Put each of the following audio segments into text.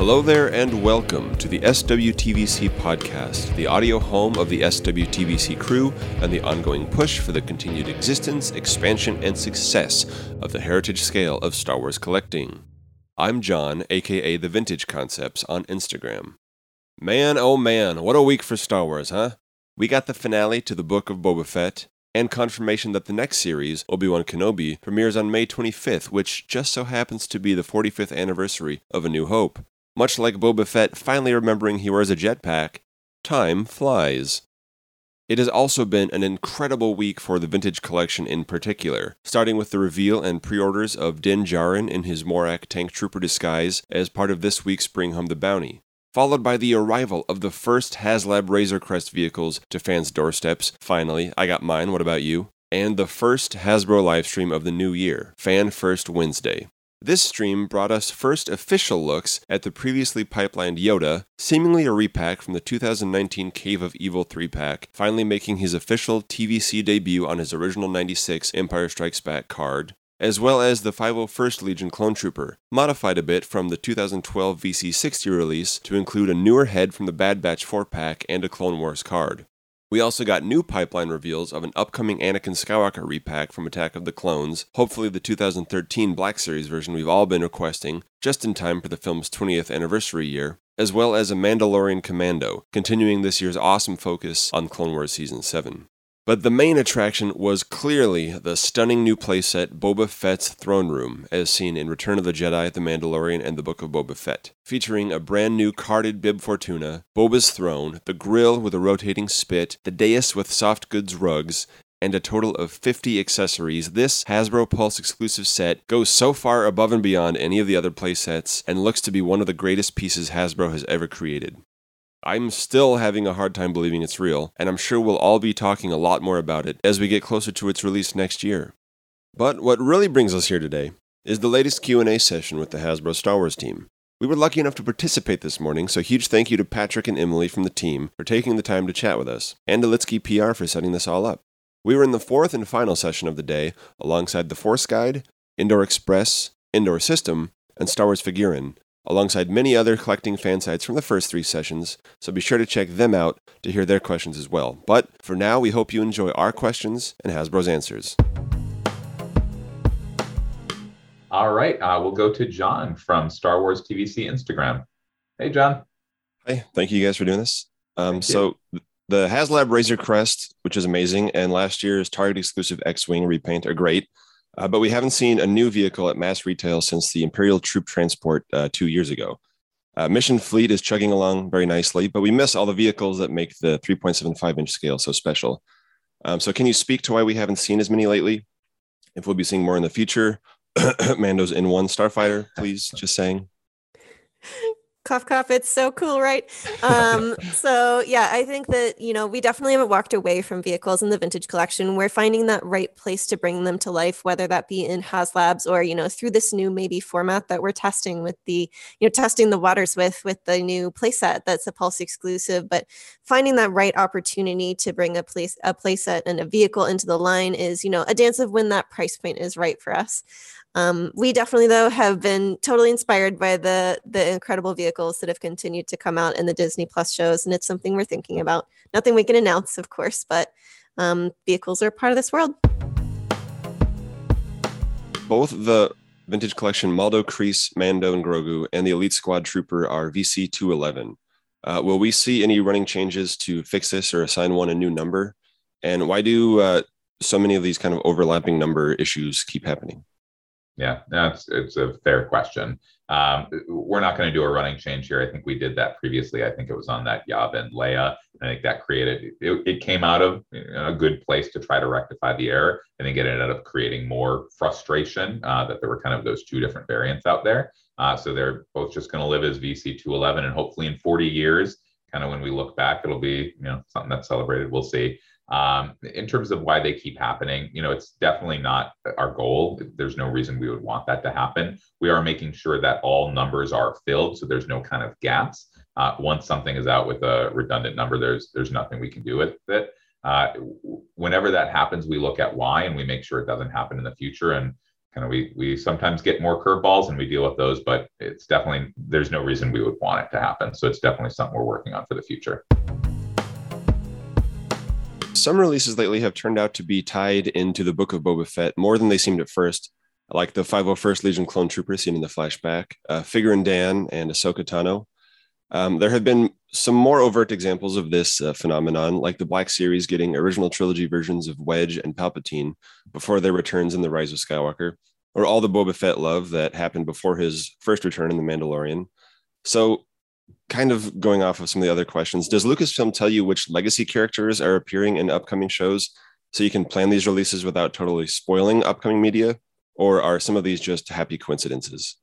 Hello there, and welcome to the SWTVC podcast, the audio home of the SWTVC crew and the ongoing push for the continued existence, expansion, and success of the heritage scale of Star Wars collecting. I'm John, aka The Vintage Concepts, on Instagram. Man, oh man, what a week for Star Wars, huh? We got the finale to the Book of Boba Fett, and confirmation that the next series, Obi Wan Kenobi, premieres on May 25th, which just so happens to be the 45th anniversary of A New Hope. Much like Boba Fett finally remembering he wears a jetpack, time flies. It has also been an incredible week for the vintage collection in particular, starting with the reveal and pre orders of Din Djarin in his Morak tank trooper disguise as part of this week's Bring Home the Bounty, followed by the arrival of the first HasLab Razor Crest vehicles to fans' doorsteps. Finally, I got mine, what about you? And the first Hasbro livestream of the new year, Fan First Wednesday. This stream brought us first official looks at the previously pipelined Yoda, seemingly a repack from the 2019 Cave of Evil 3 pack, finally making his official TVC debut on his original 96 Empire Strikes Back card, as well as the 501st Legion Clone Trooper, modified a bit from the 2012 VC60 release to include a newer head from the Bad Batch 4 pack and a Clone Wars card. We also got new pipeline reveals of an upcoming Anakin Skywalker repack from Attack of the Clones, hopefully the 2013 Black Series version we've all been requesting, just in time for the film's 20th anniversary year, as well as a Mandalorian Commando, continuing this year's awesome focus on Clone Wars Season 7. But the main attraction was clearly the stunning new playset Boba Fett's Throne Room, as seen in Return of the Jedi, The Mandalorian, and The Book of Boba Fett, featuring a brand new carded Bib Fortuna, Boba's throne, the grill with a rotating spit, the dais with soft goods rugs, and a total of 50 accessories, this Hasbro Pulse exclusive set goes so far above and beyond any of the other playsets and looks to be one of the greatest pieces Hasbro has ever created. I'm still having a hard time believing it's real, and I'm sure we'll all be talking a lot more about it as we get closer to its release next year. But what really brings us here today is the latest Q&A session with the Hasbro Star Wars team. We were lucky enough to participate this morning, so huge thank you to Patrick and Emily from the team for taking the time to chat with us, and to Litzky PR for setting this all up. We were in the fourth and final session of the day alongside the Force Guide, Endor Express, Endor System, and Star Wars Figuren, alongside many other collecting fan sites from the first three sessions, so be sure to check them out to hear their questions as well. But for now, we hope you enjoy our questions and Hasbro's answers. All right, uh, we'll go to John from Star Wars TVC Instagram. Hey, John. Hey, thank you guys for doing this. Um, so the HasLab Razor Crest, which is amazing, and last year's Target exclusive X-wing repaint are great. Uh, but we haven't seen a new vehicle at mass retail since the Imperial Troop Transport uh, two years ago. Uh, Mission Fleet is chugging along very nicely, but we miss all the vehicles that make the 3.75 inch scale so special. Um, so, can you speak to why we haven't seen as many lately? If we'll be seeing more in the future, Mando's N1 Starfighter, please, just saying cough cough. It's so cool right? Um so yeah i think that you know we definitely haven't walked away from vehicles in the vintage collection. We're finding that right place to bring them to life whether that be in haslabs or you know through this new maybe format that we're testing with the you know testing the waters with with the new playset that's a pulse exclusive. But finding that right opportunity to bring a place a playset and a vehicle into the line is you know a dance of when that price point is right for us um, we definitely, though, have been totally inspired by the the incredible vehicles that have continued to come out in the Disney Plus shows, and it's something we're thinking about. Nothing we can announce, of course, but um, vehicles are part of this world. Both the vintage collection Maldo Kreis, Mando, and Grogu, and the Elite Squad Trooper are VC two eleven. Uh, will we see any running changes to fix this or assign one a new number? And why do uh, so many of these kind of overlapping number issues keep happening? Yeah, that's it's a fair question. Um, we're not going to do a running change here. I think we did that previously. I think it was on that Yavin Leia. I think that created it, it came out of a good place to try to rectify the error. I think it ended up creating more frustration uh, that there were kind of those two different variants out there. Uh, so they're both just going to live as VC211, and hopefully in 40 years, kind of when we look back, it'll be you know something that's celebrated. We'll see. Um, in terms of why they keep happening, you know, it's definitely not our goal. There's no reason we would want that to happen. We are making sure that all numbers are filled, so there's no kind of gaps. Uh, once something is out with a redundant number, there's there's nothing we can do with it. Uh, whenever that happens, we look at why and we make sure it doesn't happen in the future. And kind of we we sometimes get more curveballs and we deal with those, but it's definitely there's no reason we would want it to happen. So it's definitely something we're working on for the future. Some releases lately have turned out to be tied into the Book of Boba Fett more than they seemed at first, like the 501st Legion clone trooper seen in the flashback, uh, Figrin D'an, and Ahsoka Tano. Um, there have been some more overt examples of this uh, phenomenon, like the Black Series getting original trilogy versions of Wedge and Palpatine before their returns in The Rise of Skywalker, or all the Boba Fett love that happened before his first return in The Mandalorian. So, kind of going off of some of the other questions, does Lucasfilm tell you which legacy characters are appearing in upcoming shows so you can plan these releases without totally spoiling upcoming media? Or are some of these just happy coincidences?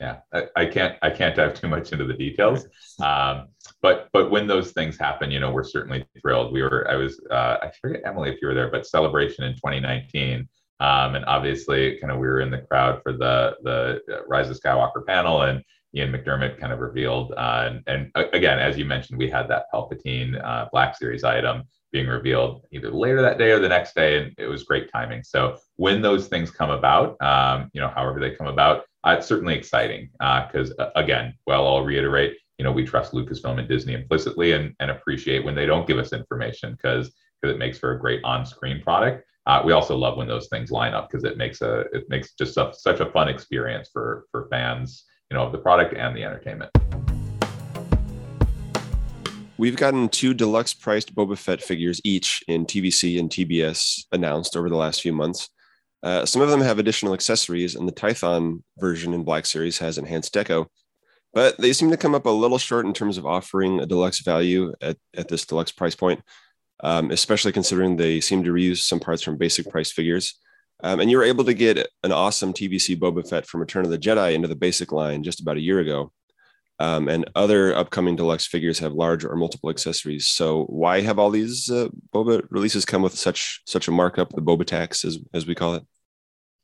yeah I, I, can't i can't dive too much into the details um, but but when those things happen you know we're certainly thrilled we were i was uh, i forget emily if you were there but celebration in 2019 um, and obviously kind of we were in the crowd for the the rise of skywalker panel and ian McDiarmid kind of revealed uh, and, and, again as you mentioned we had that palpatine uh, black series item being revealed either later that day or the next day and it was great timing so when those things come about um, you know however they come about uh, it's certainly exciting because uh, uh, again, well, I'll reiterate, you know, we trust Lucasfilm and Disney implicitly and, and appreciate when they don't give us information because because it makes for a great on-screen product. Uh, we also love when those things line up because it makes a it makes just a, such a fun experience for for fans, you know, of the product and the entertainment. We've gotten two deluxe priced Boba Fett figures each in TVC and TBS announced over the last few months. Uh, some of them have additional accessories, and the Tython version in Black Series has enhanced deco, but they seem to come up a little short in terms of offering a deluxe value at, at this deluxe price point, um, especially considering they seem to reuse some parts from basic price figures. Um, and you were able to get an awesome TVC Boba Fett from Return of the Jedi into the basic line just about a year ago. Um, and other upcoming deluxe figures have large or multiple accessories. So why have all these uh, Boba releases come with such such a markup, the Boba tax, as as we call it?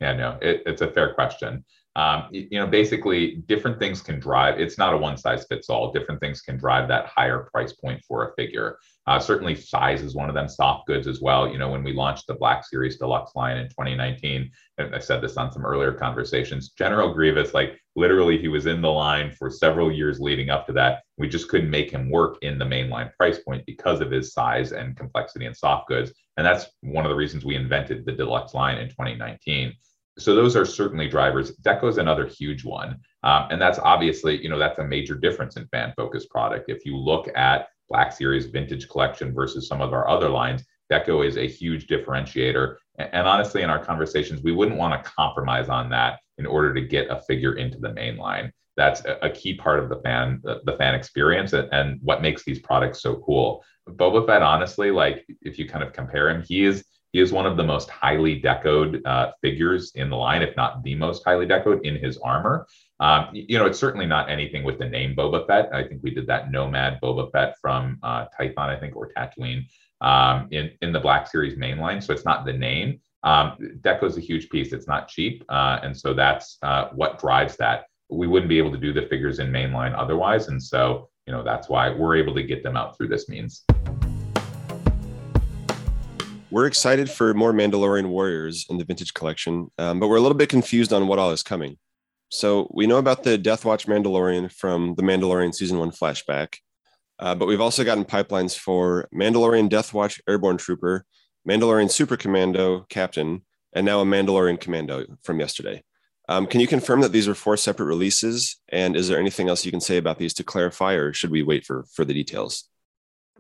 Yeah, no, it, it's a fair question. Um, you know, basically, different things can drive. It's not a one size fits all. Different things can drive that higher price point for a figure. Uh, certainly, size is one of them. Soft goods as well. You know, when we launched the Black Series Deluxe line in 2019, and I said this on some earlier conversations. General Grievous, like literally, he was in the line for several years leading up to that. We just couldn't make him work in the mainline price point because of his size and complexity and soft goods. And that's one of the reasons we invented the deluxe line in 2019 so those are certainly drivers. Deco is another huge one, um, and that's obviously you know that's a major difference in fan focused product. If you look at Black Series Vintage Collection versus some of our other lines, Deco is a huge differentiator. And, and honestly, in our conversations, we wouldn't want to compromise on that in order to get a figure into the main line. That's a, a key part of the fan the, the fan experience and, and what makes these products so cool. Boba Fett, honestly, like if you kind of compare him, he is he is one of the most highly decoed uh, figures in the line, if not the most highly decoed in his armor. Um, you know, it's certainly not anything with the name Boba Fett. I think we did that Nomad Boba Fett from uh, Tython, I think, or Tatooine um, in in the Black Series mainline. So it's not the name. Um, Deco is a huge piece. It's not cheap, uh, and so that's uh, what drives that. We wouldn't be able to do the figures in mainline otherwise, and so you know that's why we're able to get them out through this means. We're excited for more Mandalorian warriors in the vintage collection, um, but we're a little bit confused on what all is coming. So we know about the Death Watch Mandalorian from the Mandalorian season one flashback, uh, but we've also gotten pipelines for Mandalorian Death Watch Airborne Trooper, Mandalorian Super Commando Captain, and now a Mandalorian Commando from yesterday. Um, can you confirm that these are four separate releases? And is there anything else you can say about these to clarify, or should we wait for further details?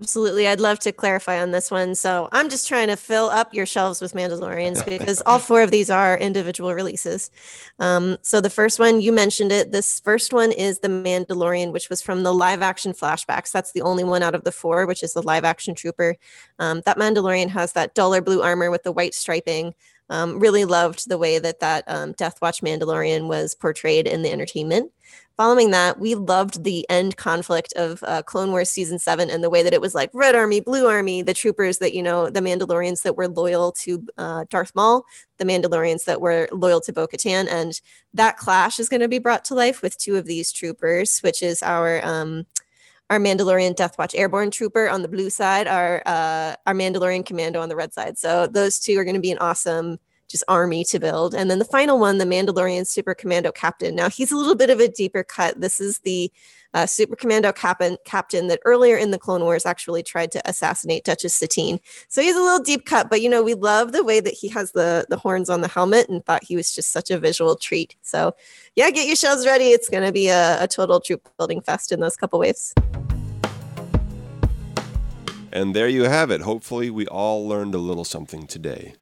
Absolutely. I'd love to clarify on this one. So I'm just trying to fill up your shelves with Mandalorians because all four of these are individual releases. Um, so the first one, you mentioned it. This first one is The Mandalorian, which was from the live action flashbacks. That's the only one out of the four, which is the live action trooper. Um, that Mandalorian has that duller blue armor with the white striping. Um, really loved the way that that um, Death Watch Mandalorian was portrayed in the entertainment. Following that, we loved the end conflict of uh, Clone Wars season seven and the way that it was like Red Army, Blue Army, the troopers that, you know, the Mandalorians that were loyal to uh, Darth Maul, the Mandalorians that were loyal to Bo Katan. And that clash is going to be brought to life with two of these troopers, which is our. Um, our Mandalorian Death Watch Airborne Trooper on the blue side, our uh, our Mandalorian Commando on the red side. So those two are going to be an awesome just army to build. And then the final one, the Mandalorian Super Commando Captain. Now he's a little bit of a deeper cut. This is the uh, Super Commando captain, captain that earlier in the Clone Wars actually tried to assassinate Duchess Satine. So he's a little deep cut, but you know we love the way that he has the the horns on the helmet, and thought he was just such a visual treat. So yeah, get your shells ready. It's going to be a, a total troop building fest in those couple waves. And there you have it. Hopefully, we all learned a little something today.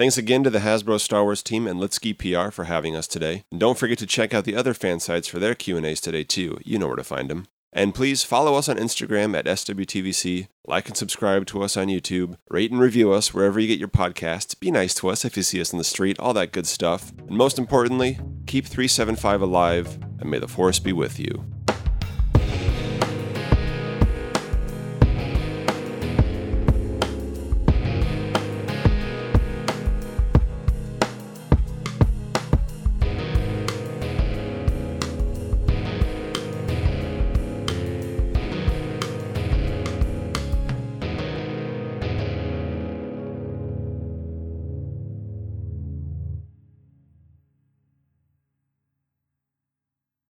Thanks again to the Hasbro Star Wars team and Litzky PR for having us today. And don't forget to check out the other fan sites for their Q&As today too. You know where to find them. And please follow us on Instagram at SWTVC, like and subscribe to us on YouTube, rate and review us wherever you get your podcasts, be nice to us if you see us in the street, all that good stuff. And most importantly, keep 375 alive, and may the Force be with you.